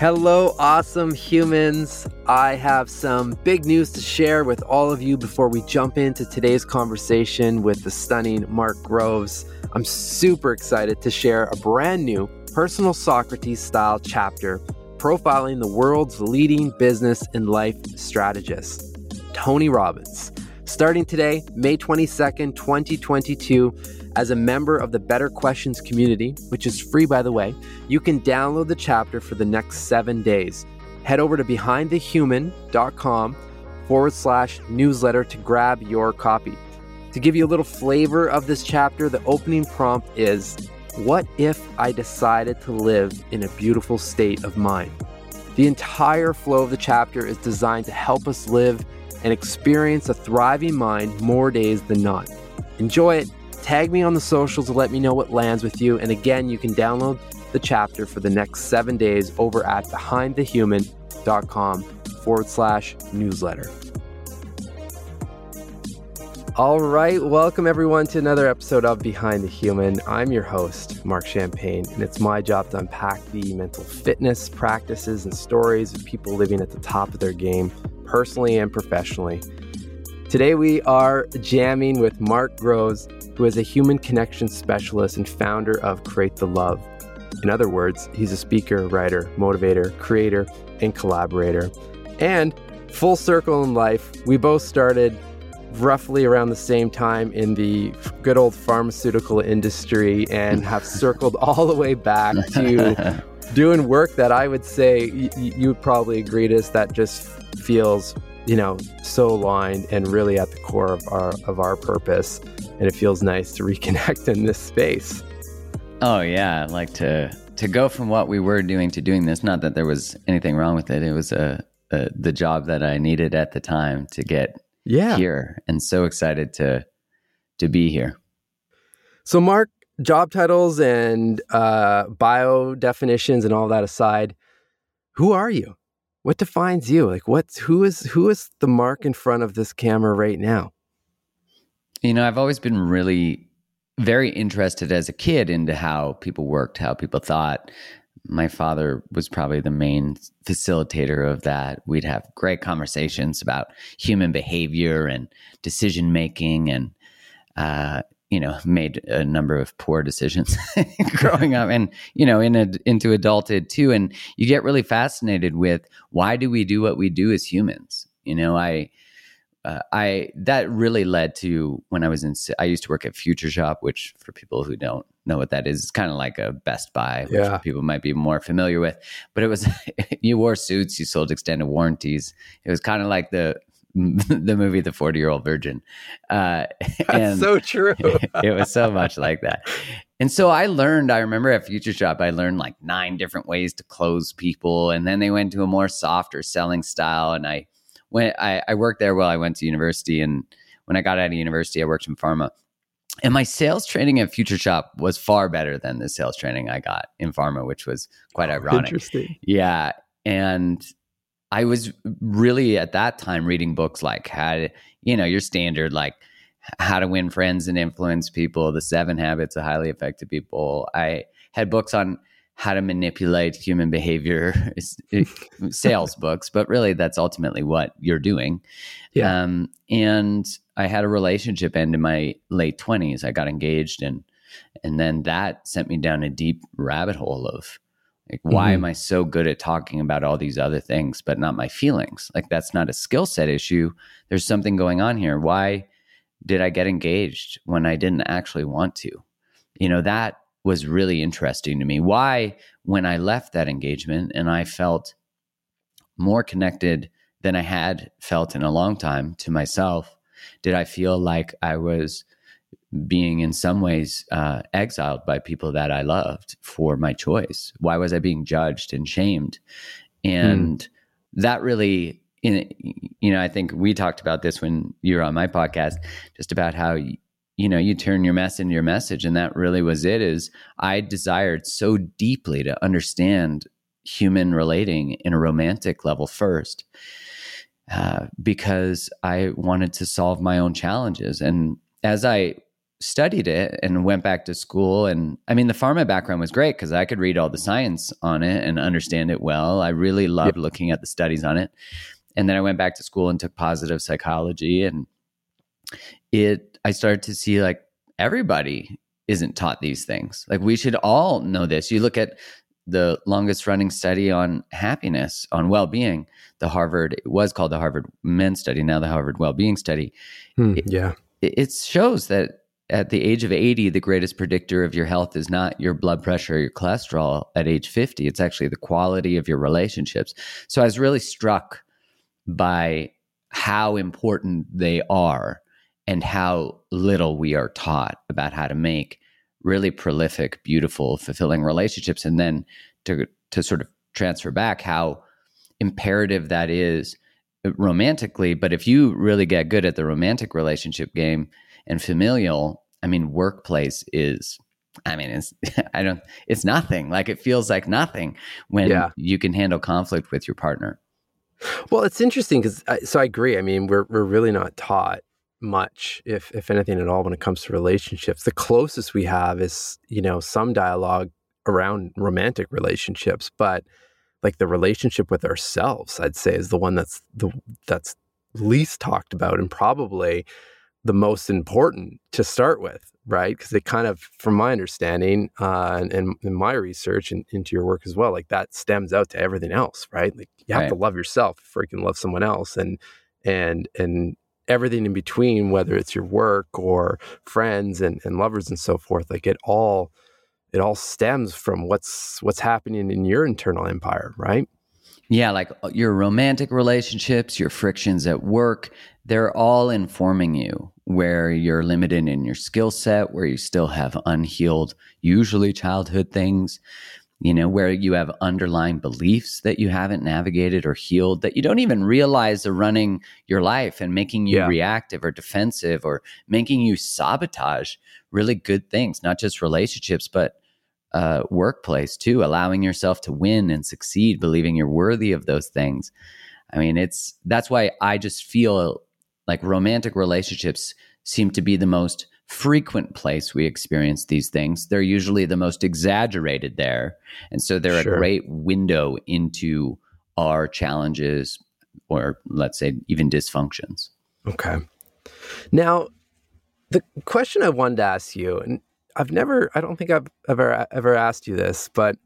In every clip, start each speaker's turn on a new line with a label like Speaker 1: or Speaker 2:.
Speaker 1: Hello, awesome humans. I have some big news to share with all of you before we jump into today's conversation with the stunning Mark Groves. I'm super excited to share a brand new personal Socrates style chapter profiling the world's leading business and life strategist, Tony Robbins. Starting today, May 22nd, 2022, as a member of the Better Questions community, which is free by the way, you can download the chapter for the next seven days. Head over to behindthehuman.com forward slash newsletter to grab your copy. To give you a little flavor of this chapter, the opening prompt is What if I decided to live in a beautiful state of mind? The entire flow of the chapter is designed to help us live and experience a thriving mind more days than not. Enjoy it Tag me on the socials to let me know what lands with you. And again, you can download the chapter for the next seven days over at behindthehuman.com forward slash newsletter. All right, welcome everyone to another episode of Behind the Human. I'm your host, Marc Champagne, and it's my job to unpack the mental fitness practices and stories of people living at the top of their game, personally and professionally. Today we are jamming with Mark Groves, who is a human connection specialist and founder of Create the Love. In other words, he's a speaker, writer, motivator, creator, and collaborator. And full circle in life, we both started roughly around the same time in the good old pharmaceutical industry and have circled all the way back to doing work that I would say y- you would probably agree to that just feels you know so aligned and really at the core of our of our purpose and it feels nice to reconnect in this space.
Speaker 2: Oh yeah, like to to go from what we were doing to doing this. Not that there was anything wrong with it. It was a, a the job that I needed at the time to get
Speaker 1: yeah.
Speaker 2: here, and so excited to to be here.
Speaker 1: So, Mark, job titles and uh, bio definitions and all that aside, who are you? What defines you? Like, what's who is who is the Mark in front of this camera right now?
Speaker 2: You know, I've always been really very interested as a kid into how people worked, how people thought. My father was probably the main facilitator of that. We'd have great conversations about human behavior and decision making, and uh, you know, made a number of poor decisions growing up, and you know, in a, into adulthood too. And you get really fascinated with why do we do what we do as humans? You know, I uh, I that really led to when I was in. I used to work at Future Shop, which for people who don't know what that is, it's kind of like a Best Buy, which yeah. people might be more familiar with. But it was you wore suits, you sold extended warranties. It was kind of like the the movie The Forty Year Old Virgin.
Speaker 1: Uh, That's so true.
Speaker 2: it was so much like that. And so I learned, I remember at Future Shop, I learned like nine different ways to close people. And then they went to a more softer selling style. And I went, I, I worked there while I went to university, and when I got out of university, I worked in pharma. And my sales training at Future Shop was far better than the sales training I got in pharma, which was quite oh, ironic.
Speaker 1: Interesting.
Speaker 2: Yeah. And I was really at that time reading books like how to, you know, your standard, like how to win friends and influence people, the seven habits of highly effective people. I had books on how to manipulate human behavior sales books, but really that's ultimately what you're doing.
Speaker 1: Yeah.
Speaker 2: Um, and I had a relationship end in my late twenties. I got engaged and and then that sent me down a deep rabbit hole of like why mm-hmm. am I so good at talking about all these other things but not my feelings? Like that's not a skill set issue. There's something going on here. Why did I get engaged when I didn't actually want to? You know, that was really interesting to me. Why, when I left that engagement and I felt more connected than I had felt in a long time to myself, did I feel like I was being in some ways uh, exiled by people that I loved for my choice? Why was I being judged and shamed? And hmm. that really, in, you know, I think we talked about this when you were on my podcast, just about how you know you turn your mess into your message and that really was it is i desired so deeply to understand human relating in a romantic level first uh, because i wanted to solve my own challenges and as i studied it and went back to school. And I mean, the pharma background was great because I could read all the science on it and understand it well. I really loved yep. looking at the studies on it. And then I went back to school and took positive psychology. And it, I started to see like everybody isn't taught these things. Like we should all know this. You look at the longest running study on happiness, on well being, the Harvard, it was called the Harvard Men's Study, now the Harvard Well Being Study.
Speaker 1: Hmm, yeah.
Speaker 2: It, shows that at the age of 80, the greatest predictor of your health is not your blood pressure or your cholesterol at age 50. It's actually the quality of your relationships. So I was really struck by how important they are and how little we are taught about how to make really prolific, beautiful, fulfilling relationships. And then to, to sort of transfer back how imperative that is romantically. But if you really get good at the romantic relationship game, and familial, I mean, workplace is I mean, it's I don't it's nothing. Like it feels like nothing when yeah. you can handle conflict with your partner.
Speaker 1: Well, it's interesting because so I agree. I mean, we're we're really not taught much, if if anything at all, when it comes to relationships. The closest we have is you know some dialogue around romantic relationships, but like the relationship with ourselves, I'd say is the one that's the that's least talked about and probably the most important to start with, right? Because it kind of, from my understanding uh, and, and in my research and into your work as well, like that stems out to everything else, right? Like you have right. to love yourself before you can love someone else, and and and everything in between, whether it's your work or friends and, and lovers and so forth, like it all it all stems from what's what's happening in your internal empire, right?
Speaker 2: Yeah, like uh, your romantic relationships, your frictions at work, they're all informing you where you're limited in your skill set, where you still have unhealed, usually childhood things, you know, where you have underlying beliefs that you haven't navigated or healed that you don't even realize are running your life and making you yeah. reactive or defensive or making you sabotage really good things, not just relationships, but uh, workplace too, allowing yourself to win and succeed, believing you're worthy of those things. I mean, it's that's why I just feel like romantic relationships seem to be the most frequent place we experience these things. They're usually the most exaggerated there. And so they're sure. a great window into our challenges or let's say even dysfunctions.
Speaker 1: Okay. Now, the question I wanted to ask you, and I've never, I don't think I've ever ever asked you this, but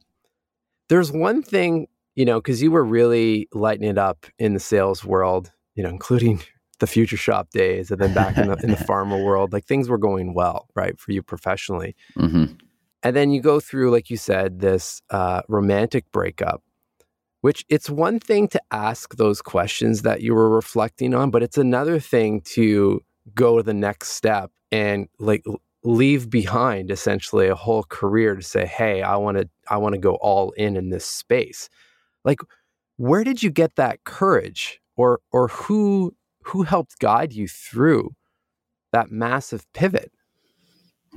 Speaker 1: there's one thing, you know, because you were really lighting it up in the sales world, you know, including the future shop days and then back in the, in the pharma world, like things were going well, right, for you professionally. Mm-hmm. And then you go through, like you said, this uh, romantic breakup, which it's one thing to ask those questions that you were reflecting on, but it's another thing to go to the next step and like leave behind essentially a whole career to say hey i want to i want to go all in in this space. Like where did you get that courage? Or or who who helped guide you through that massive pivot?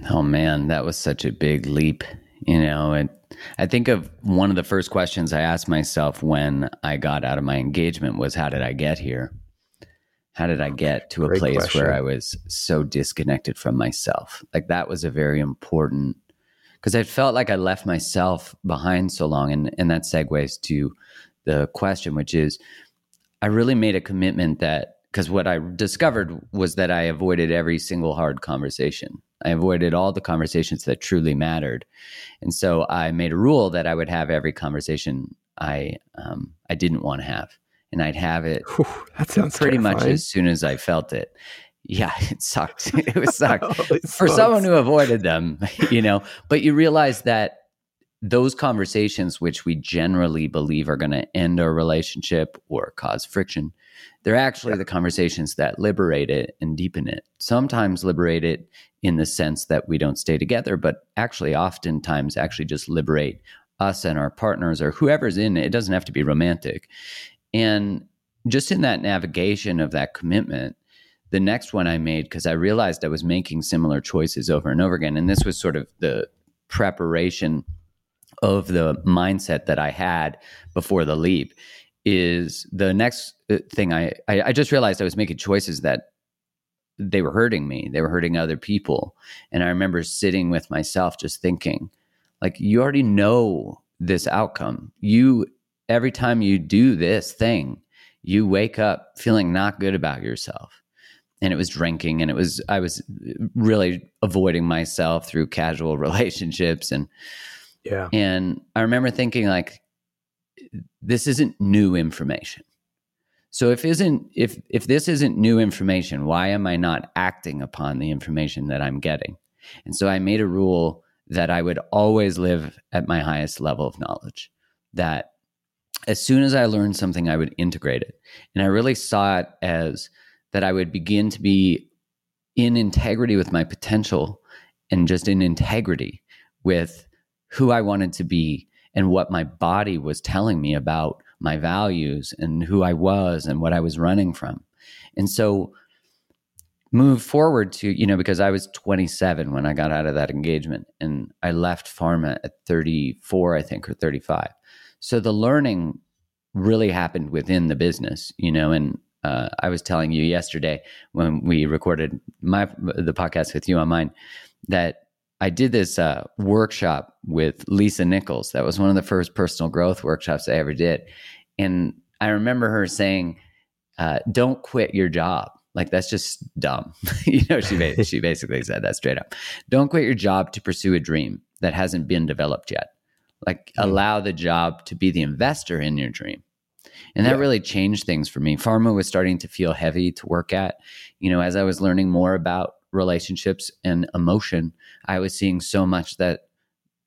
Speaker 2: Oh man that was such a big leap you know and i think of one of the first questions i asked myself when i got out of my engagement was how did i get here how did I get to a Great place question. where I was so disconnected from myself? Like that was a very important because I felt like I left myself behind so long. And, and that segues to the question, which is I really made a commitment that because what I discovered was that I avoided every single hard conversation. I avoided all the conversations that truly mattered. And so I made a rule that I would have every conversation I um, I didn't want to have and I'd have it
Speaker 1: Whew, that sounds
Speaker 2: pretty
Speaker 1: terrifying.
Speaker 2: much as soon as I felt it. Yeah, it sucked. it was sucked for someone who avoided them, you know. But you realize that those conversations, which we generally believe are going to end our relationship or cause friction, they're actually yeah. the conversations that liberate it and deepen it. Sometimes liberate it in the sense that we don't stay together, but actually, oftentimes, actually just liberate us and our partners or whoever's in it. It doesn't have to be romantic. And just in that navigation of that commitment, the next one I made, because I realized I was making similar choices over and over again. And this was sort of the preparation of the mindset that I had before the leap is the next uh, thing I, I, I just realized I was making choices that they were hurting me. They were hurting other people. And I remember sitting with myself just thinking, like, you already know this outcome. You, every time you do this thing, you wake up feeling not good about yourself. And it was drinking, and it was, I was really avoiding myself through casual relationships. And,
Speaker 1: yeah.
Speaker 2: And I remember thinking, like, this isn't new information so if isn't if if this isn't new information, why am I not acting upon the information that I'm getting? And so I made a rule that I would always live at my highest level of knowledge. That as soon as I learned something, I would integrate it. And I really saw it as that I would begin to be in integrity with my potential and just in integrity with who I wanted to be and what my body was telling me about my values and who I was and what I was running from. And so move forward to, you know, because I was 27 when I got out of that engagement and I left pharma at 34, I think, or 35. So the learning really happened within the business, you know, and uh, I was telling you yesterday when we recorded my the podcast with you on mine that I did this uh, workshop with Lisa Nichols. That was one of the first personal growth workshops I ever did. And I remember her saying, uh, don't quit your job. Like that's just dumb. you know, she, she basically said that straight up. Don't quit your job to pursue a dream that hasn't been developed yet. Like mm-hmm. allow the job to be the investor in your dream. And that yeah. really changed things for me. Pharma was starting to feel heavy to work at. You know, as I was learning more about relationships and emotion, I was seeing so much that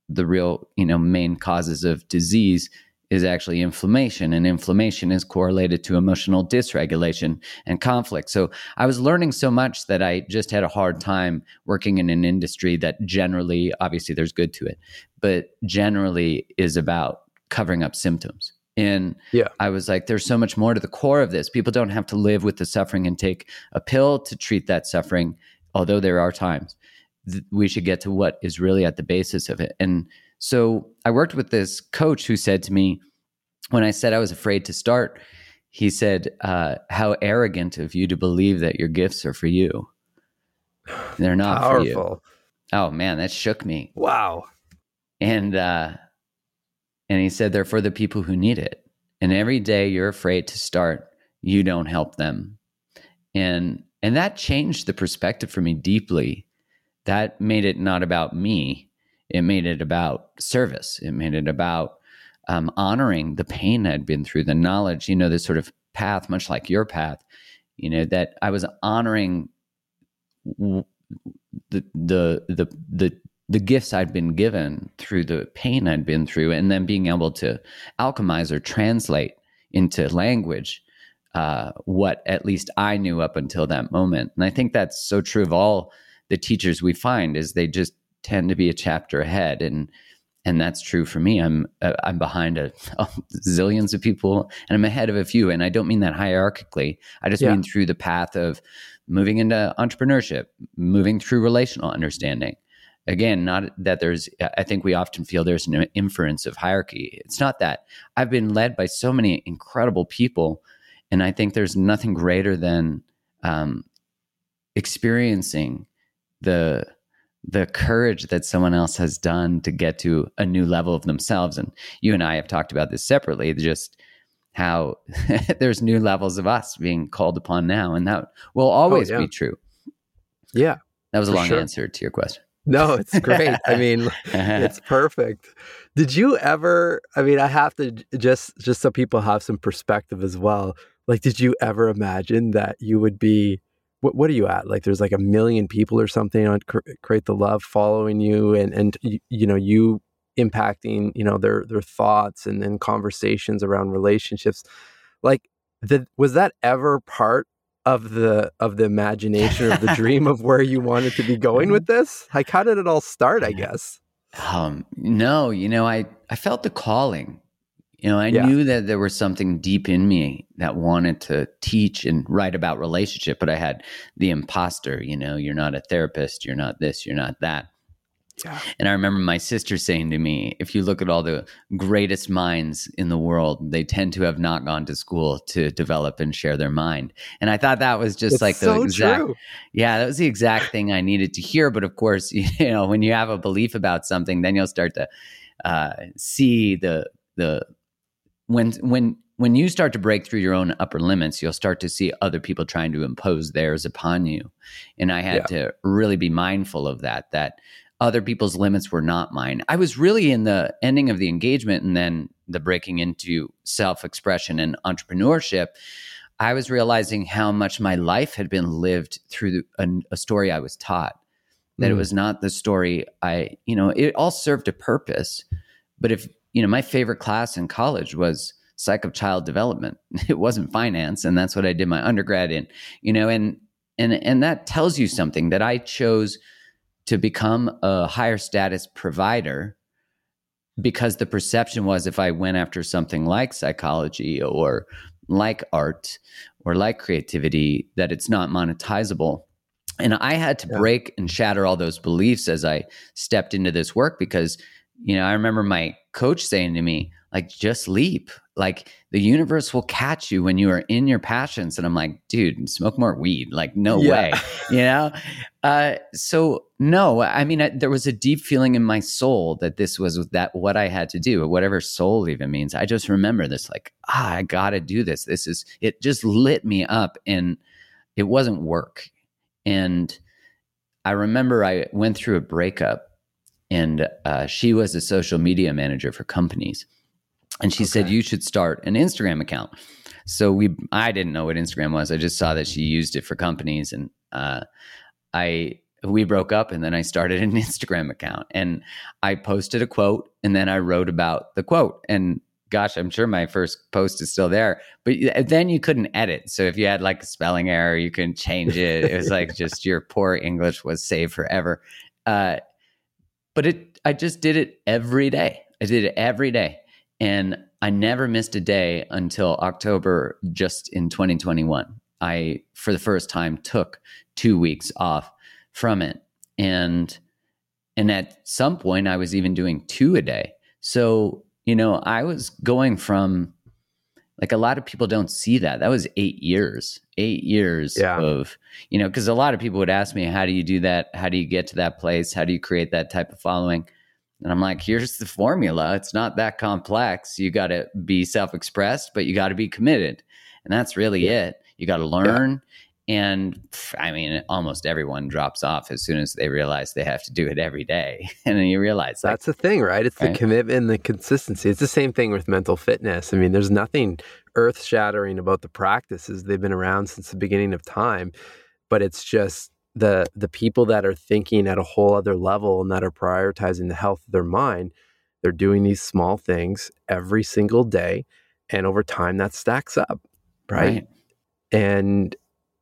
Speaker 2: the real, you know, main causes of disease is actually inflammation, and inflammation is correlated to emotional dysregulation and conflict. So I was learning so much that I just had a hard time working in an industry that generally, obviously, there's good to it, but generally is about covering up symptoms. And yeah. I was like, there's so much more to the core of this. People don't have to live with the suffering and take a pill to treat that suffering although there are times, th- we should get to what is really at the basis of it. And so I worked with this coach who said to me, when I said I was afraid to start, he said, uh, How arrogant of you to believe that your gifts are for you. They're not Powerful. for you. Oh man, that shook me.
Speaker 1: Wow.
Speaker 2: And uh, and he said they're for the people who need it. And every day you're afraid to start, you don't help them. And and that changed the perspective for me deeply. That made it not about me, it made it about service, it made it about um, honoring the pain I'd been through, the knowledge, you know, this sort of path, much like your path, you know, that I was honoring the the the the the gifts I'd been given through the pain I'd been through, and then being able to alchemize or translate into language uh, what at least I knew up until that moment. And I think that's so true of all the teachers we find is they just tend to be a chapter ahead and and that's true for me. I'm uh, I'm behind a, a, zillions of people, and I'm ahead of a few. And I don't mean that hierarchically. I just yeah. mean through the path of moving into entrepreneurship, moving through relational understanding. Again, not that there's. I think we often feel there's an inference of hierarchy. It's not that. I've been led by so many incredible people and I think there's nothing greater than um, experiencing the the courage that someone else has done to get to a new level of themselves. And you and I have talked about this separately, just how there's new levels of us being called upon now, and that will oh, always oh, yeah. be true.
Speaker 1: Yeah,
Speaker 2: that was a long sure. answer to your question.
Speaker 1: No, it's great. I mean, uh-huh. it's perfect. Did you ever? I mean, I have to just just so people have some perspective as well like did you ever imagine that you would be what, what are you at? Like there's like a million people or something on create the love following you and and you, know you impacting you know their their thoughts and, and conversations around relationships. Like the, was that ever part of the of the imagination of the dream of where you wanted to be going with this? Like how did it all start i guess?
Speaker 2: Um no you know i i felt the calling you know, I yeah. knew that there was something deep in me that wanted to teach and write about relationship, but I had the imposter, you know, you're not a therapist, you're not this, you're not that.
Speaker 1: Yeah.
Speaker 2: And I remember my sister saying to me, if you look at all the greatest minds in the world, they tend to have not gone to school to develop and share their mind. And I thought that was just
Speaker 1: it's
Speaker 2: like the
Speaker 1: so
Speaker 2: exact
Speaker 1: true.
Speaker 2: Yeah, that was the exact thing I needed to hear. But of course, you know, when you have a belief about something, then you'll start to uh, see the the when when when you start to break through your own upper limits, you'll start to see other people trying to impose theirs upon you. And I had
Speaker 1: Yeah.
Speaker 2: to really be mindful of that, that other people's limits were not mine. I was really in the ending of the engagement and then the breaking into self expression and entrepreneurship. I was realizing how much my life had been lived through a, a story I was taught. That it
Speaker 1: Mm.
Speaker 2: was not the story I, you know, it all served a purpose. But if, you know, my favorite class in college was psych of child development. It wasn't finance, and that's what I did my undergrad in. You know, and and and that tells you something that I chose to become a higher status provider because the perception was if I went after something like psychology or like art or like creativity that it's not monetizable. And I had to
Speaker 1: Yeah.
Speaker 2: break and shatter all those beliefs as I stepped into this work because you know, I remember my coach saying to me, like, just leap. Like, the universe will catch you when you are in your passions. And I'm like, dude, smoke more weed. Like, no
Speaker 1: Yeah.
Speaker 2: way, you know? Uh, so, no, I mean, I, there was a deep feeling in my soul that this was that what I had to do, whatever soul even means. I just remember this, like, ah, I got to do this. This is, it just lit me up and it wasn't work. And I remember I went through a breakup and uh, she was a social media manager for companies. And she said you should start an instagram account. So we i didn't know what instagram was. I just saw that she used it for companies. And uh, i we broke up and then i started an instagram account. And i posted a quote and then i wrote about the quote. And gosh i'm sure my first post is still there but then you couldn't edit. So if you had like a spelling error you couldn't change it. It was like just your poor english was saved forever. Uh, but it i just did it every day. I did it every day. And i never missed a day until october just in 2021 i for the first time took two weeks off from it. And and at some point i was even doing two a day. So you know i was going from like a lot of people don't see that. That was eight years eight years
Speaker 1: Yeah.
Speaker 2: of you know because a lot of people would ask me how do you do that? How do you get to that place? How do you create that type of following? And i'm like here's the formula. It's not that complex. You got to be self-expressed but you got to be committed. And that's really it. You got to learn and i mean almost everyone drops off as soon as they realize they have to do it every day and then you realize like,
Speaker 1: That's the thing, right? It's the
Speaker 2: Right.
Speaker 1: commitment and the consistency. It's the same thing with mental fitness. I mean, there's nothing earth shattering about the practices. They've been around since the beginning of time, but it's just the the people that are thinking at a whole other level and that are prioritizing the health of their mind, they're doing these small things every single day. And over time that stacks up. right? and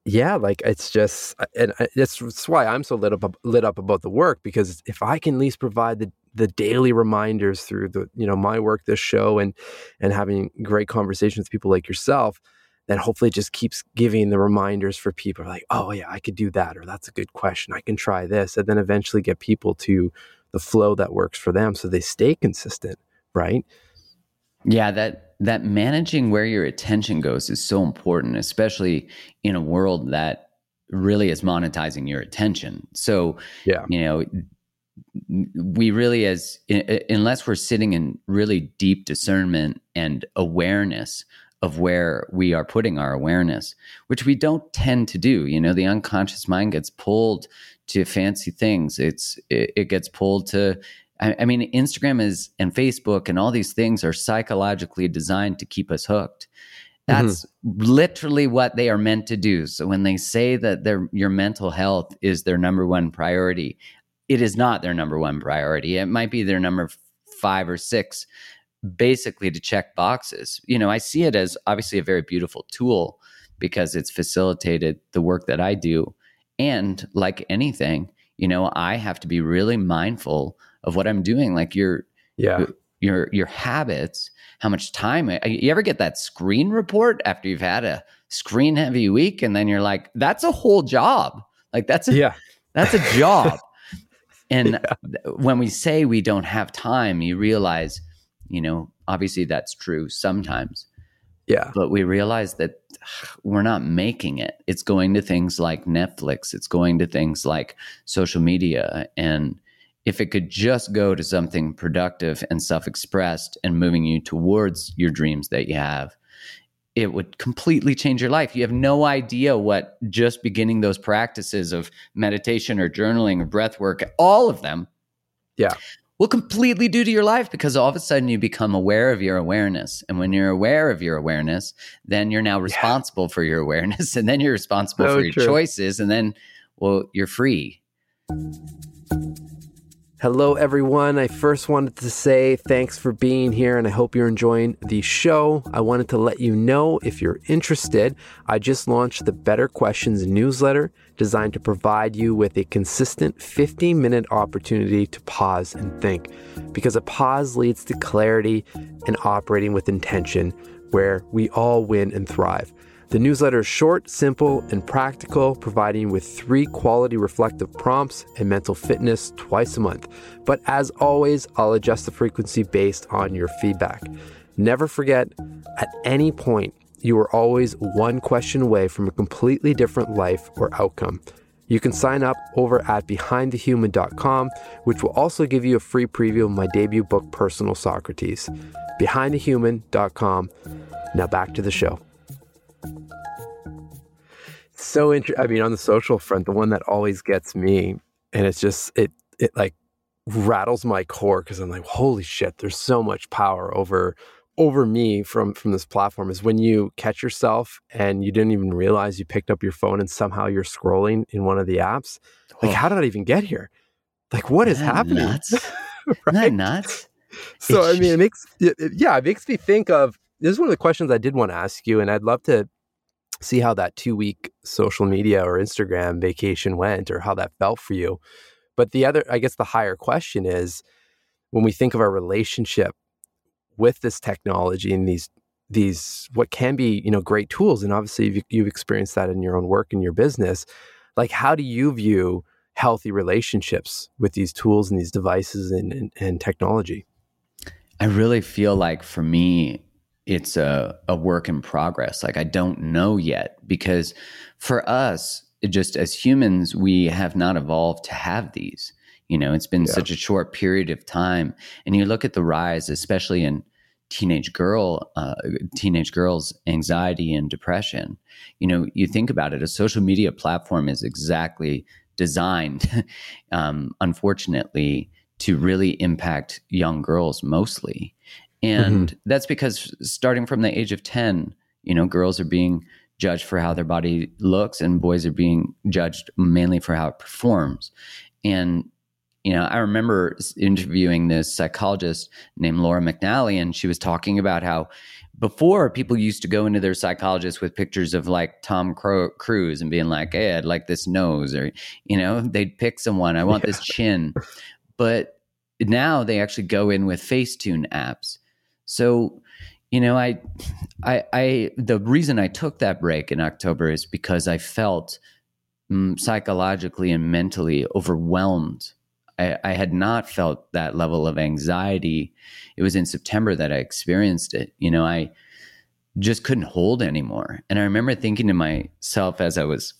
Speaker 1: yeah like it's just uh, and uh, I- that's, why i'm so lit up lit up about the work because if i can at least provide the the daily reminders through the you know my work this show and and having great conversations with people like yourself then hopefully just keeps giving the reminders for people like oh yeah i could do that or that's a good question i can try this and then eventually get people to the flow that works for them so they stay consistent right
Speaker 2: Yeah, that that managing where your attention goes is so important, especially in a world that really is monetizing your attention. So,
Speaker 1: Yeah.
Speaker 2: you know, we really as unless we're sitting in really deep discernment and awareness of where we are putting our awareness, which we don't tend to do. You know, the unconscious mind gets pulled to fancy things. It's it, it gets pulled to I, I mean, Instagram is and Facebook and all these things are psychologically designed to keep us hooked. Mm-hmm. That's literally what they are meant to do. So when they say that their your mental health is their number one priority, it is not their number one priority. It might be their number five or six, basically to check boxes. You know, I see it as obviously a very beautiful tool because it's facilitated the work that I do. And like anything, you know, I have to be really mindful of what I'm doing. Like your
Speaker 1: yeah
Speaker 2: your your habits, how much time. You ever get that screen report after you've had a screen heavy week, and then you're like, "That's a whole job. Like that's a
Speaker 1: yeah
Speaker 2: that's a job." And yeah. when we say we don't have time, you realize, you know, obviously that's true sometimes.
Speaker 1: Yeah.
Speaker 2: But we realize that we're not making it. It's going to things like Netflix, it's going to things like social media. And if it could just go to something productive and self expressed and moving you towards your dreams that you have, it would completely change your life. You have no idea what just beginning those practices of meditation or journaling or breath work, all of them,
Speaker 1: yeah,
Speaker 2: will completely do to your life because all of a sudden you become aware of your awareness. And when you're aware of your awareness, then you're now responsible yeah. for your awareness. And then you're responsible so for your true. choices. And then, well, you're free.
Speaker 1: Hello, everyone. I first wanted to say thanks for being here and I hope you're enjoying the show. I wanted to let you know if you're interested, I just launched the Better Questions newsletter designed to provide you with a consistent 15 minute opportunity to pause and think. Because a pause leads to clarity and operating with intention, where we all win and thrive. The newsletter is short, simple, and practical, providing with three quality reflective prompts and mental fitness twice a month. But as always, I'll adjust the frequency based on your feedback. Never forget, at any point, you are always one question away from a completely different life or outcome. You can sign up over at behindthehuman.com, which will also give you a free preview of my debut book, Personal Socrates. Behindthehuman.com. Now back to the show so interesting. I mean, on the social front, the one that always gets me, and it's just it it like rattles my core because I'm like, holy shit, there's so much power over over me from from this platform is when you catch yourself and you didn't even realize you picked up your phone and somehow you're scrolling in one of the apps. Like, oh. how did I even get here? Like, what is happening?
Speaker 2: Nuts? right? Isn't nuts?
Speaker 1: So, I mean, it makes it, yeah, it makes me think of this is one of the questions I did want to ask you, and I'd love to see how that two week social media or Instagram vacation went or how that felt for you. But the other, I guess, the higher question is when we think of our relationship with this technology and these these what can be you know great tools and obviously you've, you've experienced that in your own work and your business like how do you view healthy relationships with these tools and these devices and, and, and technology
Speaker 2: i really feel like for me it's a, a work in progress. Like I don't know yet because for us, just as humans, we have not evolved to have these. You know, it's been yeah. such a short period of time, and you look at the rise, especially in teenage girl, uh, teenage girls' anxiety and depression. You know, you think about it, a social media platform is exactly designed, um, unfortunately, to really impact young girls mostly. And mm-hmm. that's because starting from the age of 10, you know, girls are being judged for how their body looks and boys are being judged mainly for how it performs. And, you know, I remember interviewing this psychologist named Laura McNally, and she was talking about how before people used to go into their psychologist with pictures of like Tom Cruise and being like, hey, I'd like this nose, or, you know, they'd pick someone, I want yeah. this chin. But now they actually go in with Facetune apps so, you know, I, I, I, the reason I took that break in October is because I felt mm, psychologically and mentally overwhelmed. I, I had not felt that level of anxiety. It was in September that I experienced it. You know, I just couldn't hold anymore. And I remember thinking to myself as I was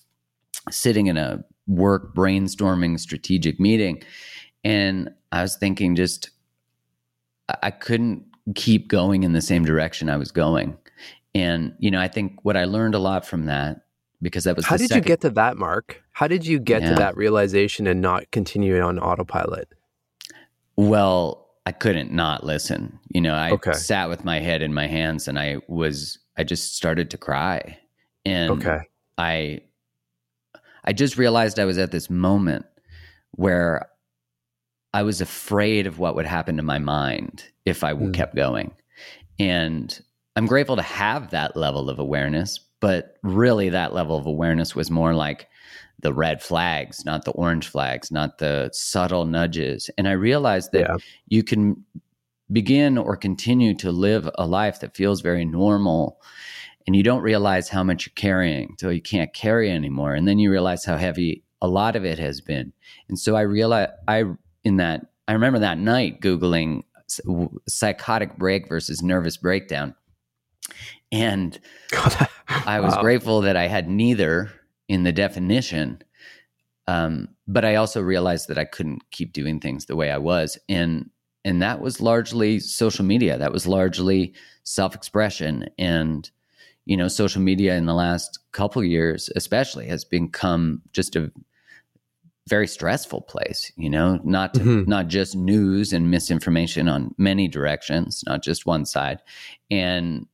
Speaker 2: sitting in a work brainstorming strategic meeting, and I was thinking just, I couldn't keep going in the same direction I was going. And, you know, I think what I learned a lot from that, because that was
Speaker 1: how did
Speaker 2: second,
Speaker 1: you get to that, Mark? How did you get yeah. to that realization and not continue on autopilot?
Speaker 2: Well, I couldn't not listen. You know, I okay. sat with my head in my hands and I was, I just started to cry. And okay. I, I just realized I was at this moment where I was afraid of what would happen to my mind if I mm. kept going. And I'm grateful to have that level of awareness, but really that level of awareness was more like the red flags, not the orange flags, not the subtle nudges. And I realized that yeah. you can begin or continue to live a life that feels very normal and you don't realize how much you're carrying until you can't carry anymore and then you realize how heavy a lot of it has been. And so I realized I in that I remember that night googling psychotic break versus nervous breakdown. And I was wow. grateful that I had neither in the definition. Um, but I also realized that I couldn't keep doing things the way I was. And and that was largely social media. That was largely self-expression. And, you know, social media in the last couple years, especially, has become just a very stressful place you know? Not to, mm-hmm. not just news and misinformation on many directions not just one side. And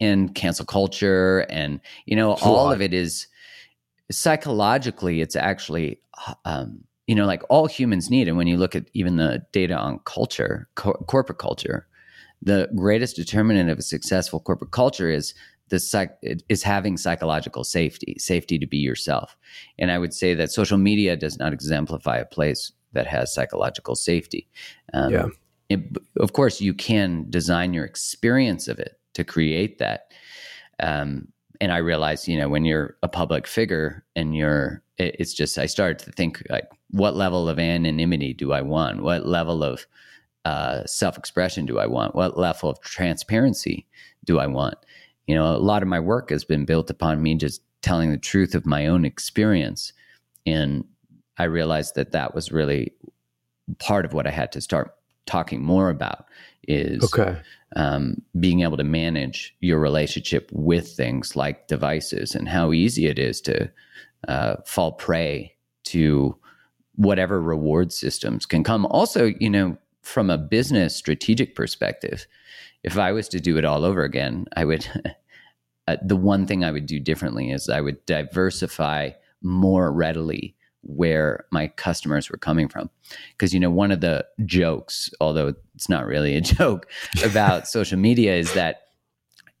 Speaker 2: and cancel culture and you know all of it is psychologically it's actually um, you know like all humans need and when you look at even the data on culture co- corporate culture the greatest determinant of a successful corporate culture is the psych is having psychological safety, safety to be yourself. And I would say that social media does not exemplify a place that has psychological safety. Um, yeah. It, of course, you can design your experience of it to create that. Um, and I realized, you know, when you're a public figure and you're, it, it's just, I started to think like, what level of anonymity do I want? What level of uh, self expression do I want? What level of transparency do I want? You know, a lot of my work has been built upon me just telling the truth of my own experience. And I realized that that was really part of what I had to start talking more about is okay. um, being able to manage your relationship with things like devices and how easy it is to uh, fall prey to whatever reward systems can come. Also, you know, from a business strategic perspective, if I was to do it all over again, I would. uh, the one thing I would do differently is I would diversify more readily where my customers were coming from. Because, you know, one of the jokes, although it's not really a joke about social media, is that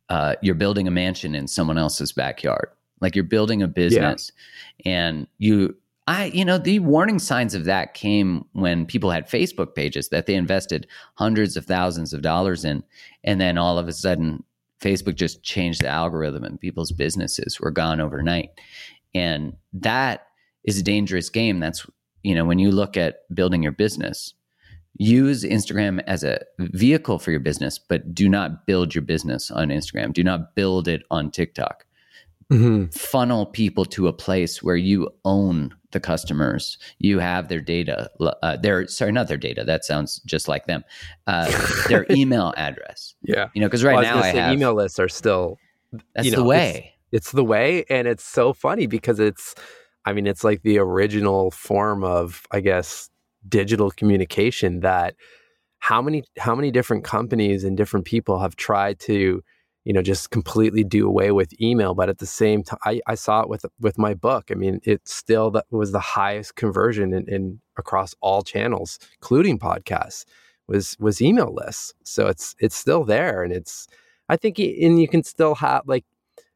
Speaker 2: uh, you're building a mansion in someone else's backyard. Like you're building a business yeah. and you I, you know, the warning signs of that came when people had Facebook pages that they invested hundreds of thousands of dollars in. And then all of a sudden, Facebook just changed the algorithm and people's businesses were gone overnight. And that is a dangerous game. That's, you know, when you look at building your business, use Instagram as a vehicle for your business, but do not build your business on Instagram. Do not build it on TikTok mm-hmm. funnel people to a place where you own the customers. You have their data. Uh, their sorry, not their data. That sounds just like them. Uh, their email address.
Speaker 1: Yeah,
Speaker 2: you know, because right well, now I have
Speaker 1: email lists are still.
Speaker 2: That's
Speaker 1: you know,
Speaker 2: the way.
Speaker 1: It's, it's the way, and it's so funny because it's. I mean, it's like the original form of, I guess, digital communication. That how many how many different companies and different people have tried to you know just completely do away with email but at the same time I, I, saw it with with my book. I mean it still that was the highest conversion in, in across all channels including podcasts was was email lists. So it's it's still there and it's i think and you can still have like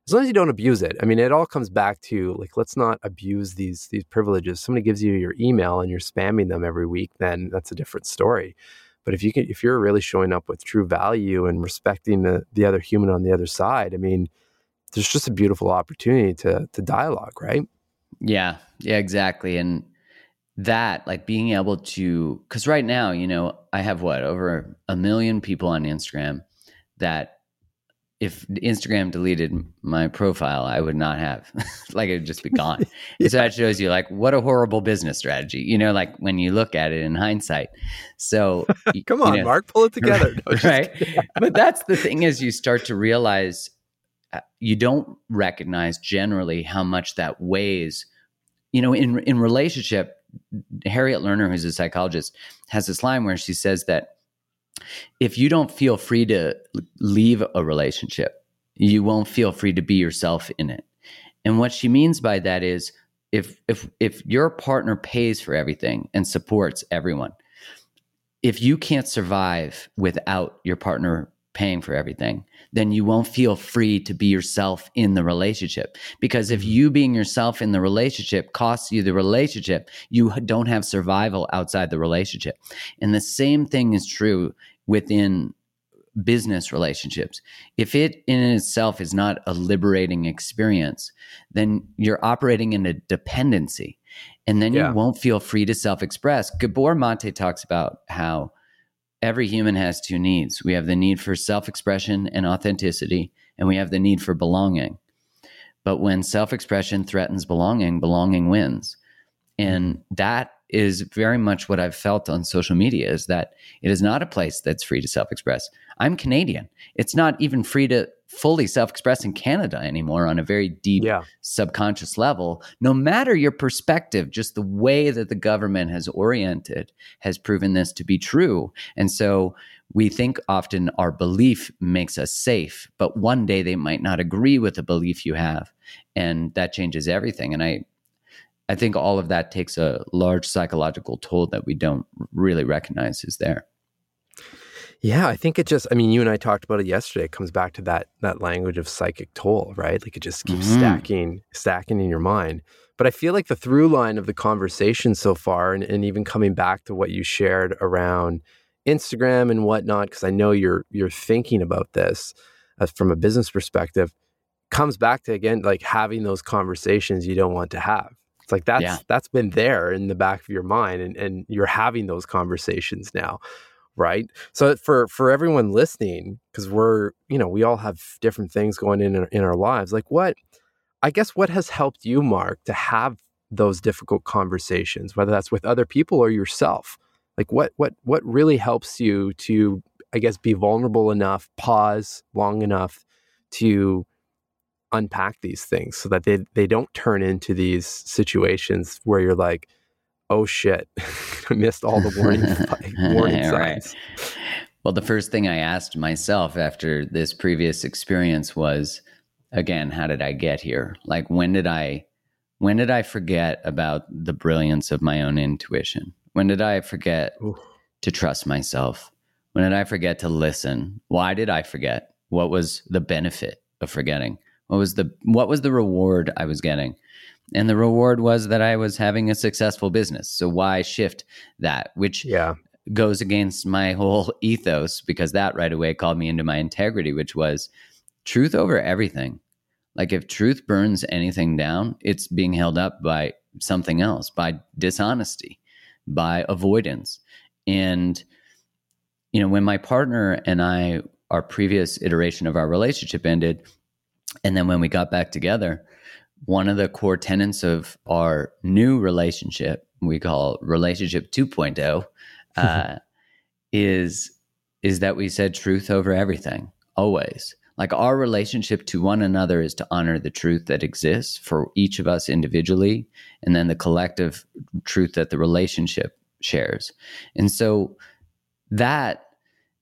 Speaker 1: as long as you don't abuse it i mean it all comes back to like let's not abuse these these privileges. Somebody gives you your email and you're spamming them every week then that's a different story but if you can, if you're really showing up with true value and respecting the the other human on the other side, I mean, there's just a beautiful opportunity to to dialogue, right?
Speaker 2: Yeah, yeah, exactly. And that, like being able to, because right now, you know, I have what over a million people on Instagram that if Instagram deleted my profile, I would not have like it would just be gone. yeah. So that shows you like what a horrible business strategy. You know, like when you look at it in hindsight. So
Speaker 1: come on,
Speaker 2: you know,
Speaker 1: Mark, pull it together.
Speaker 2: No, right. but that's the thing is you start to realize uh, you don't recognize generally how much that weighs. You know, in in relationship, Harriet Lerner, who's a psychologist, has this line where she says that if you don't feel free to leave a relationship, you won't feel free to be yourself in it. And what she means by that is if if if your partner pays for everything and supports everyone, if you can't survive without your partner paying for everything, then you won't feel free to be yourself in the relationship. Because if mm-hmm. you being yourself in the relationship costs you the relationship, you don't have survival outside the relationship. And the same thing is true within business relationships. If it in itself is not a liberating experience, then you're operating in a dependency. And then yeah. you won't feel free to self express. Gabor Mate talks about how every human has two needs we have the need for self expression and authenticity, and we have the need for belonging. But when self expression threatens belonging, belonging wins. And mm-hmm. that is very much what I've felt on social media is that it is not a place that's free to self express. I'm Canadian. It's not even free to fully self express in Canada anymore on a very deep yeah. subconscious level. No matter your perspective, just the way that the government has oriented has proven this to be true. And so we think often our belief makes us safe, but one day they might not agree with the belief you have. And that changes everything. And I, I think all of that takes a large psychological toll that we don't really recognize is there.
Speaker 1: Yeah, I think it just I mean you and I talked about it yesterday. It comes back to that that language of psychic toll, right? Like it just keeps mm-hmm. stacking, stacking in your mind. But I feel like the through line of the conversation so far, and, and even coming back to what you shared around Instagram and whatnot, because I know you're you're thinking about this uh, from a business perspective, comes back to again like having those conversations you don't want to have it's like that's yeah. that's been there in the back of your mind and, and you're having those conversations now. Right. So for for everyone listening, because we're, you know, we all have different things going in in our lives. Like what I guess what has helped you, Mark, to have those difficult conversations, whether that's with other people or yourself? Like what what what really helps you to, I guess, be vulnerable enough, pause long enough to unpack these things so that they they don't turn into these situations where you're like, oh shit, I missed all the warning warning signs. Right.
Speaker 2: Well, the first thing I asked myself after this previous experience was, again, how did I get here? Like, when did I, when did I forget about the brilliance of my own intuition? When did I forget Ooh. to trust myself? When did I forget to listen? Why did I forget? What was the benefit of forgetting? What was the what was the reward I was getting? And the reward was that I was having a successful business. So why shift that? Which yeah. goes against my whole ethos because that right away called me into my integrity, which was truth over everything. Like if truth burns anything down, it's being held up by something else, by dishonesty, by avoidance. And you know, when my partner and I our previous iteration of our relationship ended, and then when we got back together, one of the core tenets of our new relationship, we call relationship 2.0, uh, is is that we said truth over everything, always. Like our relationship to one another is to honor the truth that exists for each of us individually, and then the collective truth that the relationship shares. And so that,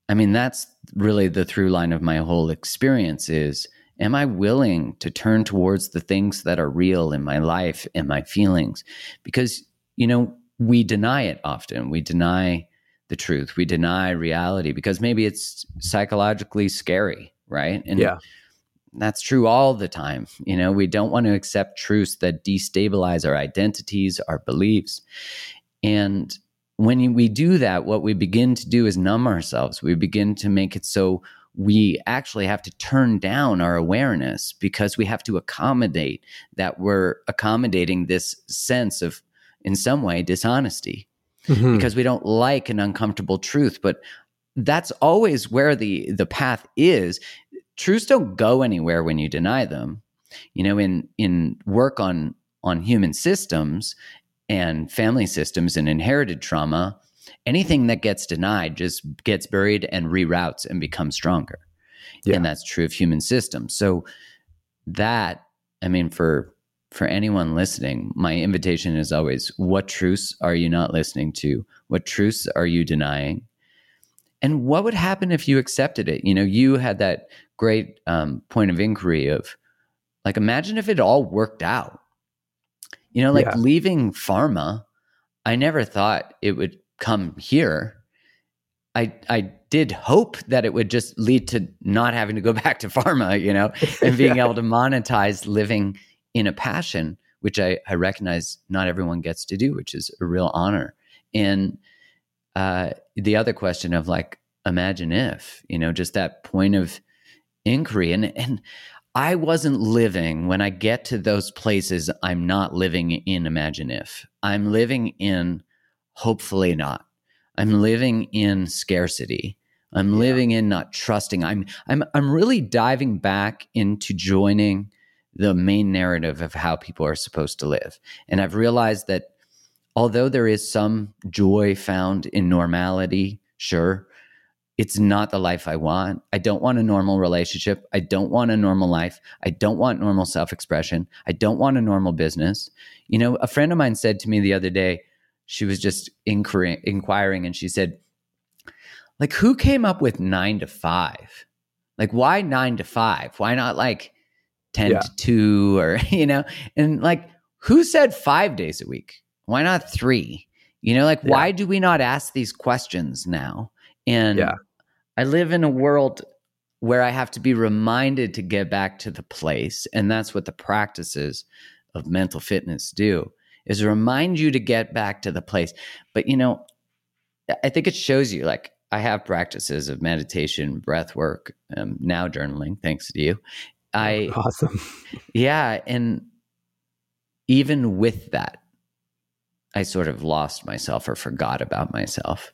Speaker 2: I mean, that's really the through line of my whole experience is Am I willing to turn towards the things that are real in my life and my feelings? Because, you know, we deny it often. We deny the truth. We deny reality because maybe it's psychologically scary, right?
Speaker 1: And yeah.
Speaker 2: that's true all the time. You know, we don't want to accept truths that destabilize our identities, our beliefs. And when we do that, what we begin to do is numb ourselves. We begin to make it so we actually have to turn down our awareness because we have to accommodate that we're accommodating this sense of, in some way, dishonesty mm-hmm. because we don't like an uncomfortable truth. But that's always where the the path is. Truths don't go anywhere when you deny them. You know, in in work on on human systems and family systems and inherited trauma, anything that gets denied just gets buried and reroutes and becomes stronger. Yeah. And that's true of human systems. So that, I mean, for for anyone listening, my invitation is always what truths are you not listening to? What truths are you denying? And what would happen if you accepted it? You know, you had that great um, point of inquiry of like, imagine if it all worked out. You know, like yeah. leaving pharma, I never thought it would come here, I I did hope that it would just lead to not having to go back to pharma, you know, and being yeah. able to monetize living in a passion, which I, I recognize not everyone gets to do, which is a real honor. And uh, the other question of like, imagine if, you know, just that point of inquiry. And, and I wasn't living when I get to those places, I'm not living in imagine if. I'm living in hopefully not. I'm living in scarcity. I'm yeah. living in not trusting. I'm I'm I'm really diving back into joining the main narrative of how people are supposed to live. And I've realized that although there is some joy found in normality, sure, it's not the life I want. I don't want a normal relationship. I don't want a normal life. I don't want normal self expression. I don't want a normal business. You know, a friend of mine said to me the other day, she was just inquiring, inquiring and she said, like, who came up with nine to five? Like, why nine to five? Why not like 10 yeah. to two or, you know, and like, who said five days a week? Why not three? You know, like, yeah. why do we not ask these questions now? And yeah. I live in a world where I have to be reminded to get back to the place. And that's what the practices of mental fitness do is remind you to get back to the place. But you know, I think it shows you like I have practices of meditation, breath work, um, now journaling, thanks to you. I
Speaker 1: awesome.
Speaker 2: Yeah. And even with that, I sort of lost myself or forgot about myself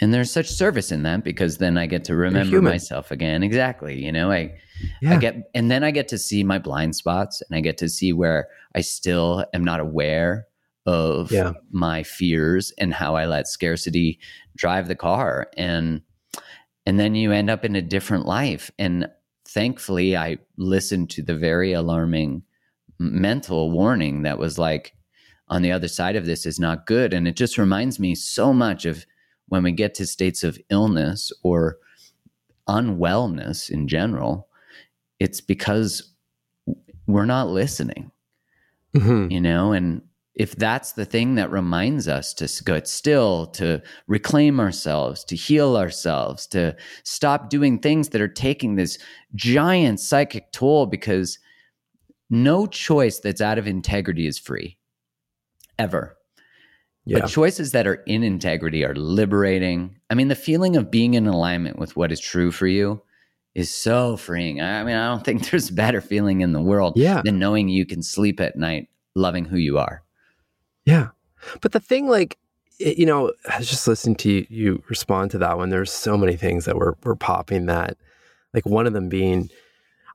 Speaker 2: and there's such service in that because then I get to remember myself again. Exactly. You know, I, yeah. I get, and then I get to see my blind spots and I get to see where I still am not aware of yeah. my fears and how I let scarcity drive the car. And, and then you end up in a different life. And thankfully, I listened to the very alarming mental warning that was like, on the other side of this is not good. And it just reminds me so much of, when we get to states of illness or unwellness in general, it's because we're not listening, mm-hmm. you know? And if that's the thing that reminds us to get still, to reclaim ourselves, to heal ourselves, to stop doing things that are taking this giant psychic toll, because no choice that's out of integrity is free, ever. Yeah. But choices that are in integrity are liberating. I mean, the feeling of being in alignment with what is true for you is so freeing. I mean, I don't think there's a better feeling in the world yeah. than knowing you can sleep at night loving who you are.
Speaker 1: Yeah. But the thing, like, you know, I was just listening to you, you respond to that one. There's so many things that were, were popping that, like, one of them being,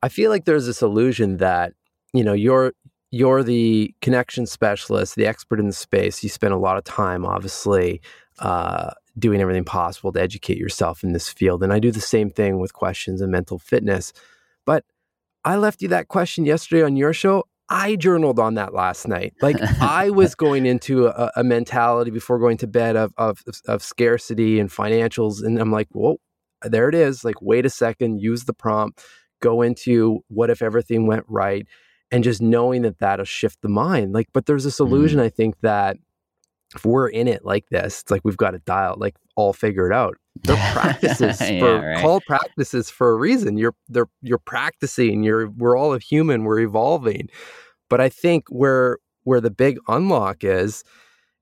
Speaker 1: I feel like there's this illusion that, you know, you're, you're the connection specialist, the expert in the space. You spend a lot of time, obviously, uh, doing everything possible to educate yourself in this field. And I do the same thing with questions and mental fitness. But I left you that question yesterday on your show. I journaled on that last night. Like I was going into a, a mentality before going to bed of, of, of scarcity and financials, and I'm like, whoa, there it is. Like, wait a second, use the prompt, go into what if everything went right and just knowing that that'll shift the mind like but there's this illusion mm. i think that if we're in it like this it's like we've got to dial like all figured out they're practices yeah, for right. call practices for a reason you're they're you're practicing you're we're all a human we're evolving but i think where where the big unlock is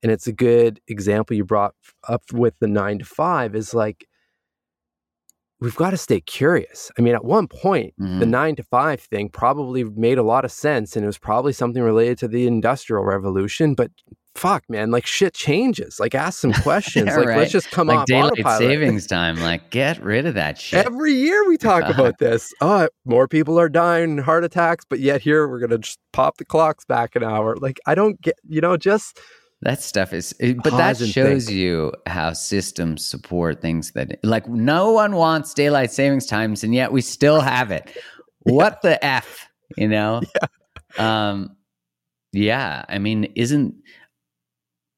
Speaker 1: and it's a good example you brought up with the 9 to 5 is like we've got to stay curious. I mean, at one point, mm-hmm. the nine to five thing probably made a lot of sense and it was probably something related to the industrial revolution, but fuck, man, like shit changes. Like ask some questions. yeah, like right. let's just come like off daylight autopilot.
Speaker 2: savings time. Like get rid of that shit.
Speaker 1: Every year we talk about this. Oh, more people are dying heart attacks, but yet here we're gonna just pop the clocks back an hour. Like I don't get, you know, just
Speaker 2: that stuff is, but that shows think. you how systems support things that, like, no one wants daylight savings times, and yet we still have it. yeah. What the f, you know? Yeah. Um, yeah. I mean, isn't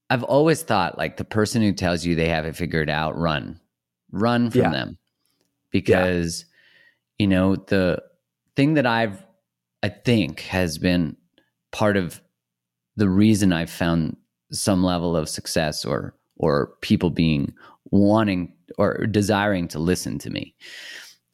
Speaker 2: I've always thought like the person who tells you they have it figured out, run, run from yeah. them, because you know the thing that I've I think has been part of the reason I've found some level of success or or people being wanting or desiring to listen to me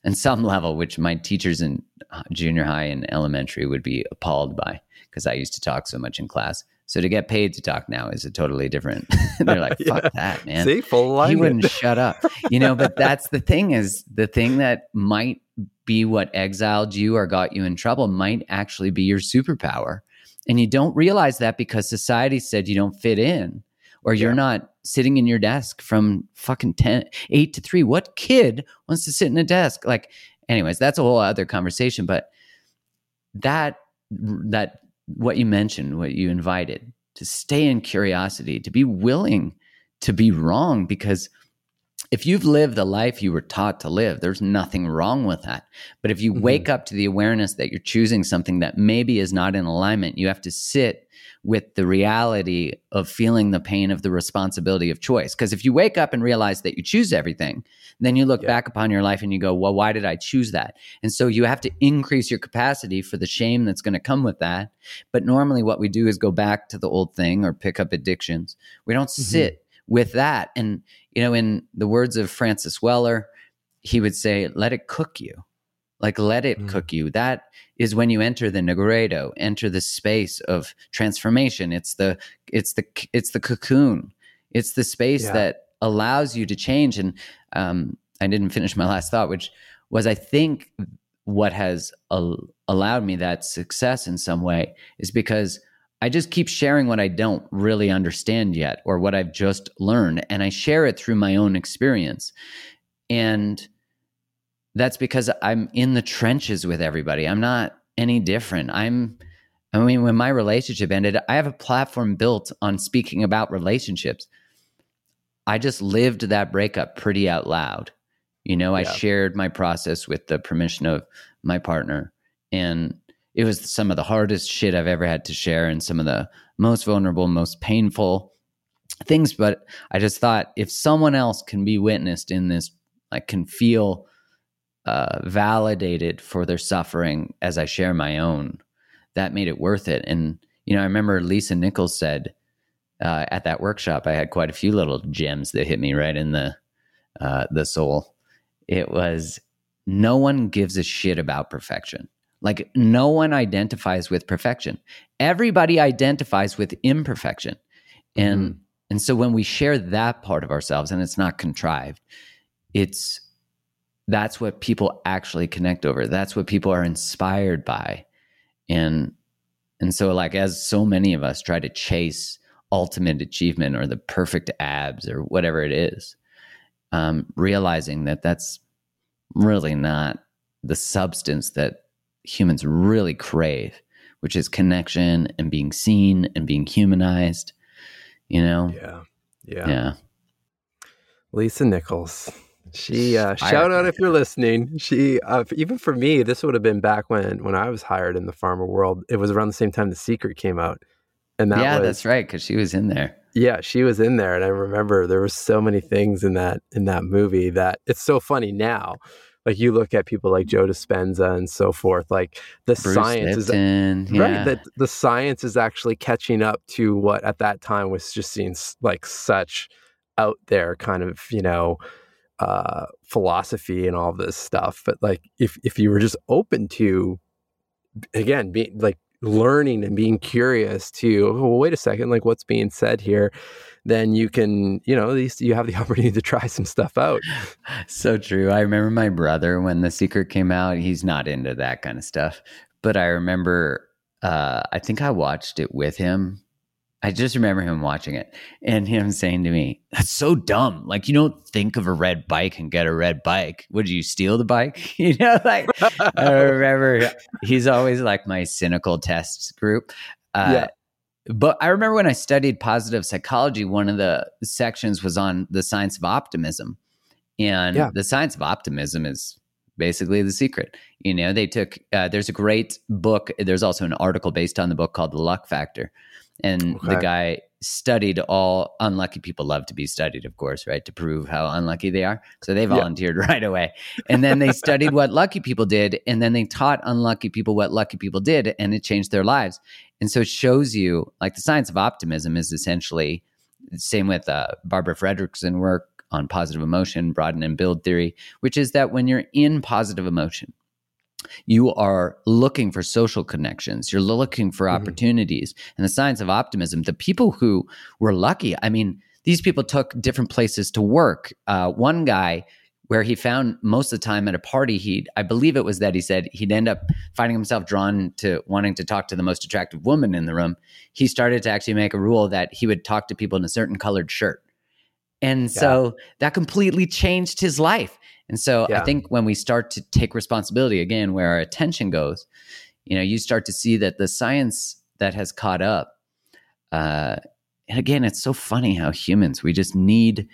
Speaker 2: and some level which my teachers in uh, junior high and elementary would be appalled by because i used to talk so much in class So to get paid to talk now is a totally different. they're like, fuck yeah. that, man.
Speaker 1: See, full.
Speaker 2: He wouldn't shut up, you know. But that's the thing is the thing that might be what exiled you or got you in trouble might actually be your superpower, and you don't realize that because society said you don't fit in or you're yeah. not sitting in your desk from fucking 10, 8 to 3. What kid wants to sit in a desk? Like, anyways, that's a whole other conversation. But that, that, what you mentioned, what you invited, to stay in curiosity, to be willing to be wrong, because if you've lived the life you were taught to live, there's nothing wrong with that. But if you mm-hmm. wake up to the awareness that you're choosing something that maybe is not in alignment, you have to sit with the reality of feeling the pain of the responsibility of choice. Because if you wake up and realize that you choose everything, then you look yeah. back upon your life and you go, well, why did I choose that? And so you have to increase your capacity for the shame that's going to come with that. But normally, what we do is go back to the old thing or pick up addictions. We don't mm-hmm. sit with that. And, you know, in the words of Francis Weller, he would say, let it cook you. Like let it mm. cook you. That is when you enter the nigredo, enter the space of transformation. It's the it's the it's the cocoon. It's the space yeah. that allows you to change. And um, I didn't finish my last thought, which was I think what has al- allowed me that success in some way is because I just keep sharing what I don't really understand yet or what I've just learned, and I share it through my own experience. And that's because I'm in the trenches with everybody. I'm not any different. I'm, I mean, when my relationship ended, I have a platform built on speaking about relationships. I just lived that breakup pretty out loud. You know, I shared my process with the permission of my partner. And it was some of the hardest shit I've ever had to share and some of the most vulnerable, most painful things. But I just thought if someone else can be witnessed in this, like, can feel uh, validated for their suffering as I share my own, that made it worth it. And, you know, I remember Lisa Nichols said uh, at that workshop, I had quite a few little gems that hit me right in the, uh, the soul. It was no one gives a shit about perfection. Like no one identifies with perfection. Everybody identifies with imperfection. And mm-hmm. and so when we share that part of ourselves and it's not contrived, it's that's what people actually connect over. That's what people are inspired by. And and so like as so many of us try to chase ultimate achievement or the perfect abs or whatever it is, um, realizing that that's really not the substance that humans really crave, which is connection and being seen and being humanized. You know?
Speaker 1: Yeah. Yeah. Yeah. Lisa Nichols. She uh, shout out if you're listening. She uh, even for me, this would have been back when when I was hired in the pharma world. It was around the same time The Secret came out,
Speaker 2: and that yeah, was, that's right because she was in there.
Speaker 1: Yeah, she was in there, and I remember there were so many things in that in that movie that it's so funny now. Like you look at people like Joe Dispenza and so forth. Like the
Speaker 2: Bruce
Speaker 1: science
Speaker 2: Lipton,
Speaker 1: is yeah. right. That the science is actually catching up to what at that time was just seen like such out there kind of you know uh, philosophy and all this stuff. But like, if if you were just open to, again, being like learning and being curious to, oh, well, wait a second, like what's being said here, then you can, you know, at least you have the opportunity to try some stuff out.
Speaker 2: So true. I remember my brother when The Secret came out. He's not into that kind of stuff, but I remember. Uh, I think I watched it with him I just remember him watching it and him saying to me, That's so dumb. Like, you don't think of a red bike and get a red bike. Would you steal the bike? You know, like, I remember he's always like my cynical tests group. Uh, yeah. But I remember when I studied positive psychology, one of the sections was on the science of optimism. And yeah. the science of optimism is basically the secret. You know, they took, uh, there's a great book. There's also an article based on the book called The Luck Factor and okay. the guy studied all unlucky people love to be studied of course right to prove how unlucky they are. So they volunteered yeah. right away. And then they studied what lucky people did and then they taught unlucky people what lucky people did and it changed their lives. And so it shows you like the science of optimism is essentially same with uh, barbara fredrickson work on positive emotion broaden and build theory which is that when you're in positive emotion you are looking for social connections. You're looking for mm-hmm. opportunities and the science of optimism. The people who were lucky i mean these people took different places to work. Uh, one guy where he found most of the time at a party he i believe it was that he said he'd end up finding himself drawn to wanting to talk to the most attractive woman in the room. He started to actually make a rule that he would talk to people in a certain colored shirt. And yeah. so that completely changed his life and so yeah. I think when we start to take responsibility again, where our attention goes, you know, you start to see that the science that has caught up. Uh, and again, it's so funny how humans we just need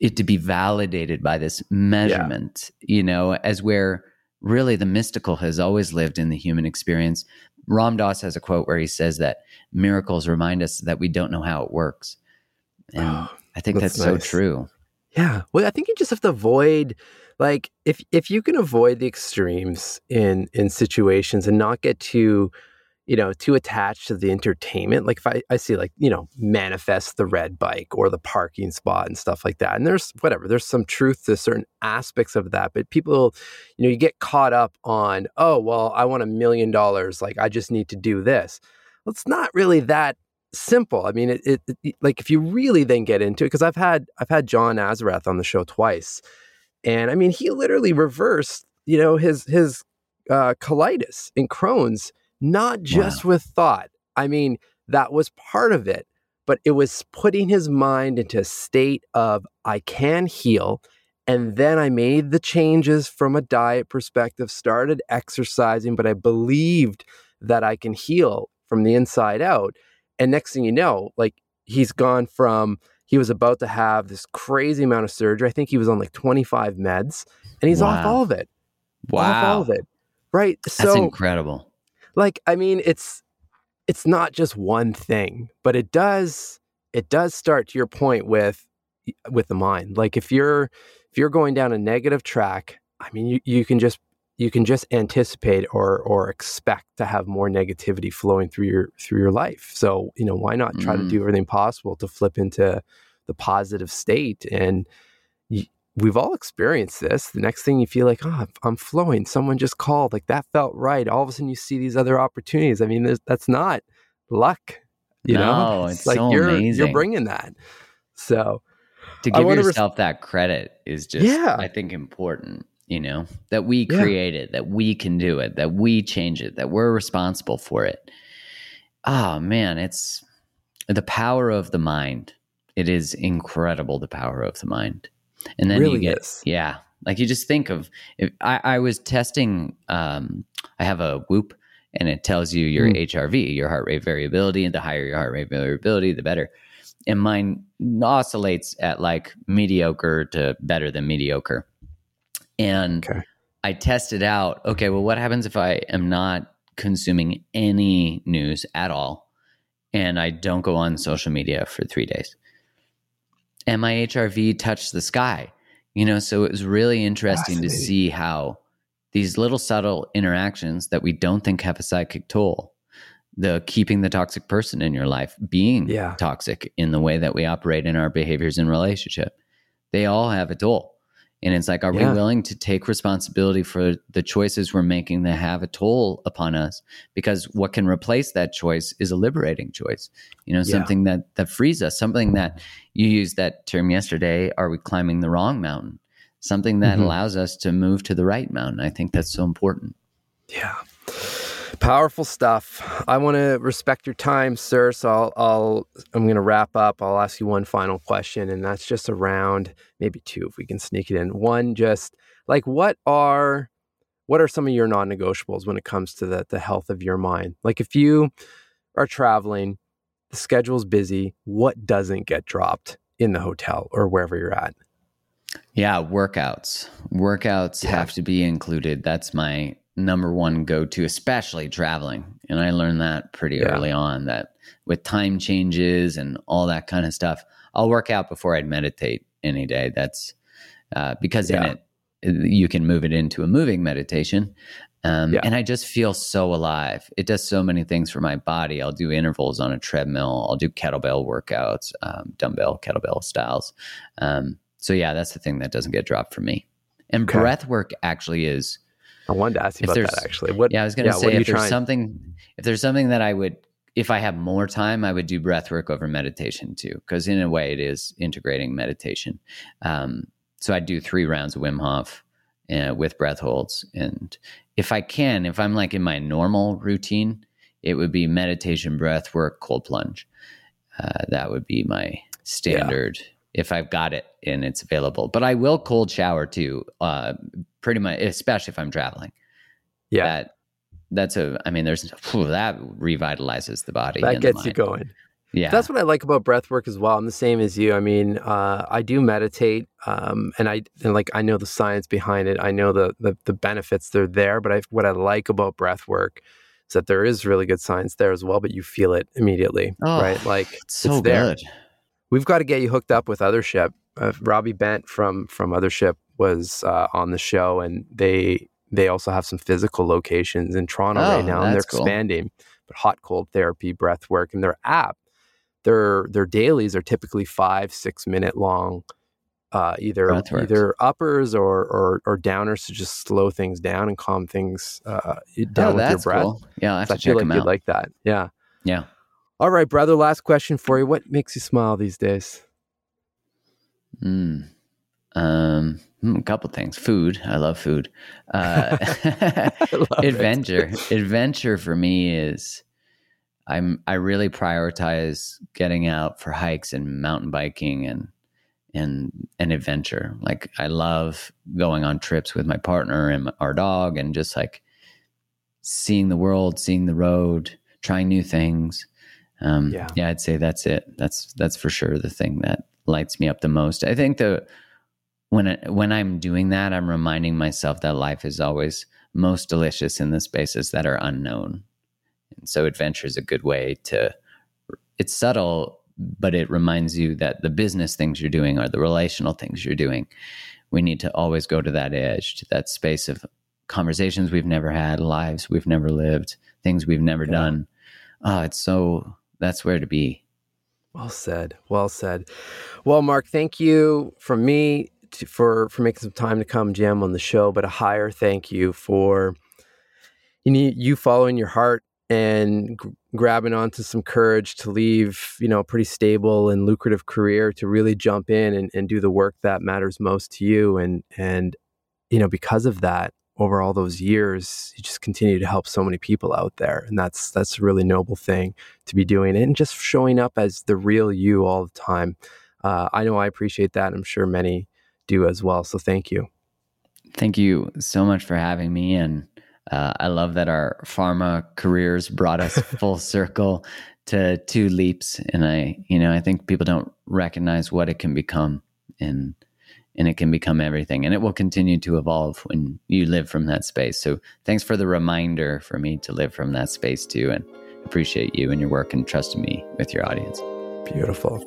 Speaker 2: it to be validated by this measurement. Yeah. You know, as where really the mystical has always lived in the human experience. Ram Dass has a quote where he says that miracles remind us that we don't know how it works. And oh, I think that's, that's nice. so true.
Speaker 1: Yeah. Well, I think you just have to avoid like if if you can avoid the extremes in in situations and not get too you know too attached to the entertainment like if I, I see like you know manifest the red bike or the parking spot and stuff like that and there's whatever there's some truth to certain aspects of that but people you know you get caught up on oh well i want a million dollars like i just need to do this well, it's not really that simple. I mean, it, it, it, like if you really then get into it, because I've had I've had John Assaraf on the show twice, and I mean, he literally reversed, you know, his his uh, colitis and Crohn's, not just wow. with thought. I mean, that was part of it, but it was putting his mind into a state of I can heal. And then I made the changes from a diet perspective, started exercising, but I believed that I can heal from the inside out. And next thing you know, like he's gone from he was about to have this crazy amount of surgery. I think he was on like 25 meds and he's wow. off all of it.
Speaker 2: Wow.
Speaker 1: Off all of it. Right.
Speaker 2: That's so incredible.
Speaker 1: Like, I mean, it's it's not just one thing, but it does it does start to your point with with the mind. Like if you're if you're going down a negative track, I mean you, you can just you can just anticipate or or expect to have more negativity flowing through your through your life. So, you know, why not try mm. to do everything possible to flip into the positive state and you, we've all experienced this. The next thing you feel like, oh, I'm flowing. Someone just called. Like that felt right. All of a sudden, you see these other opportunities. I mean, that's not luck. You
Speaker 2: no,
Speaker 1: know,
Speaker 2: it's, it's like so
Speaker 1: you're
Speaker 2: amazing.
Speaker 1: you're bringing that. So
Speaker 2: to give yourself res- that credit is just, yeah. I think, important you know, that we yeah. create it, that we can do it, that we change it, that we're responsible for it. Oh man, it's the power of the mind. It is incredible the power of the mind. And then
Speaker 1: really
Speaker 2: you get
Speaker 1: is.
Speaker 2: yeah, like you just think of if I, I was testing um I have a whoop and it tells you your mm. HRV, your heart rate variability, and the higher your heart rate variability, the better. And mine oscillates at like mediocre to better than mediocre. And okay. I tested out, okay, well, what happens if I am not consuming any news at all and I don't go on social media for three days? And my HRV touched the sky. You know, so it was really interesting to see how these little subtle interactions that we don't think have a psychic toll the keeping the toxic person in your life being yeah. toxic in the way that we operate in our behaviors in relationship they all have a toll and it's like, are yeah. we willing to take responsibility for the choices we're making that have a toll upon us? Because what can replace that choice is a liberating choice. You know, something yeah. that that frees us, something that you used that term yesterday, are we climbing the wrong mountain? Something that mm-hmm. allows us to move to the right mountain. I think that's so important.
Speaker 1: Yeah. Powerful stuff. I want to respect your time, sir. So I'll, I'll I'm going to wrap up. I'll ask you one final question, and that's just around maybe two if we can sneak it in. One, just like what are what are some of your non-negotiables when it comes to the the health of your mind? Like if you are traveling, the schedule's busy. What doesn't get dropped in the hotel or wherever you're at?
Speaker 2: Yeah, workouts. Workouts yeah. have to be included. That's my number one go to, especially traveling. And I learned that pretty yeah. early on that with time changes and all that kind of stuff, I'll work out before I'd meditate any day. That's uh, because yeah. in it, you can move it into a moving meditation. Um, yeah. And I just feel so alive. It does so many things for my body. I'll do intervals on a treadmill. I'll do kettlebell workouts, um, dumbbell, kettlebell styles. Um, so yeah, that's the thing that doesn't get dropped for me. And okay. breath work actually is
Speaker 1: I wanted to ask you
Speaker 2: If
Speaker 1: about that actually. What?
Speaker 2: Yeah, I was going to
Speaker 1: yeah,
Speaker 2: say if there's
Speaker 1: trying-
Speaker 2: something, if there's something that I would, if I have more time, I would do breath work over meditation too, because in a way it is integrating meditation. Um, so I do three rounds of Wim Hof uh, with breath holds, and if I can, if I'm like in my normal routine, it would be meditation, breath work, cold plunge. Uh, that would be my standard if I've got it and it's available. But I will cold shower too, uh, pretty much, especially if I'm traveling
Speaker 1: Yeah.
Speaker 2: that that's a i mean there's phew, that revitalizes the body
Speaker 1: that gets you going.
Speaker 2: yeah
Speaker 1: That's what I like about breath work as well. I'm the same as you. I mean, uh, I do meditate, um, and I and like I know the science behind it. I know the the, the benefits. They're there, but I, what I like about breath work is that there is really good science there as well. But you feel it immediately,
Speaker 2: Oh,
Speaker 1: right? Like
Speaker 2: it's so
Speaker 1: it's there.
Speaker 2: good
Speaker 1: we've got to get you hooked up with Othership. Uh, Robbie Bent from from Othership was uh, on the show, and they they also have some physical locations in Toronto
Speaker 2: Oh,
Speaker 1: right now, and they're
Speaker 2: cool.
Speaker 1: expanding. But hot cold therapy, breath work, and their app, their their dailies are typically five six minute long. Uh, either either uppers or, or or downers to just slow things down and calm things uh, down
Speaker 2: oh
Speaker 1: with your breath.
Speaker 2: cool yeah i
Speaker 1: So I feel like you'd like that. Yeah.
Speaker 2: yeah
Speaker 1: All right, brother. Last question for you. What makes you smile these days?
Speaker 2: mm. um hmm, a couple things food i love food uh
Speaker 1: love
Speaker 2: adventure adventure for me is i'm i really prioritize getting out for hikes and mountain biking and and an adventure like i love going on trips with my partner and our dog and just like seeing the world seeing the road trying new things um
Speaker 1: Yeah.
Speaker 2: yeah i'd say that's it. That's that's for sure the thing that lights me up the most. I think the when I, when i'm doing that i'm reminding myself that life is always most delicious in the spaces that are unknown. And so adventure is a good way to it's subtle but it reminds you that the business things you're doing or the relational things you're doing. We need to always go to that edge to that space of conversations we've never had lives we've never lived things we've never
Speaker 1: Yeah.
Speaker 2: done. Oh it's so that's where to be
Speaker 1: Well said. Well said. Well, Mark, thank you from me to, for for making some time to come jam on the show, but a higher thank you for you need you following your heart and g- grabbing onto some courage to leave, you know, a pretty stable and lucrative career to really jump in and, and do the work that matters most to you. And and you know, because of that, over all those years, you just continue to help so many people out there. And that's that's a really noble thing to be doing and just showing up as the real you all the time. Uh, I know I appreciate that. I'm sure many do as well. So thank you.
Speaker 2: Thank you so much for having me. And uh, I love that our pharma careers brought us full circle to two leaps. And I, you know, I think people don't recognize what it can become and and it can become everything. And it will continue to evolve when you live from that space. So thanks for the reminder for me to live from that space too. And appreciate you and your work and trusting me with your audience.
Speaker 1: Beautiful.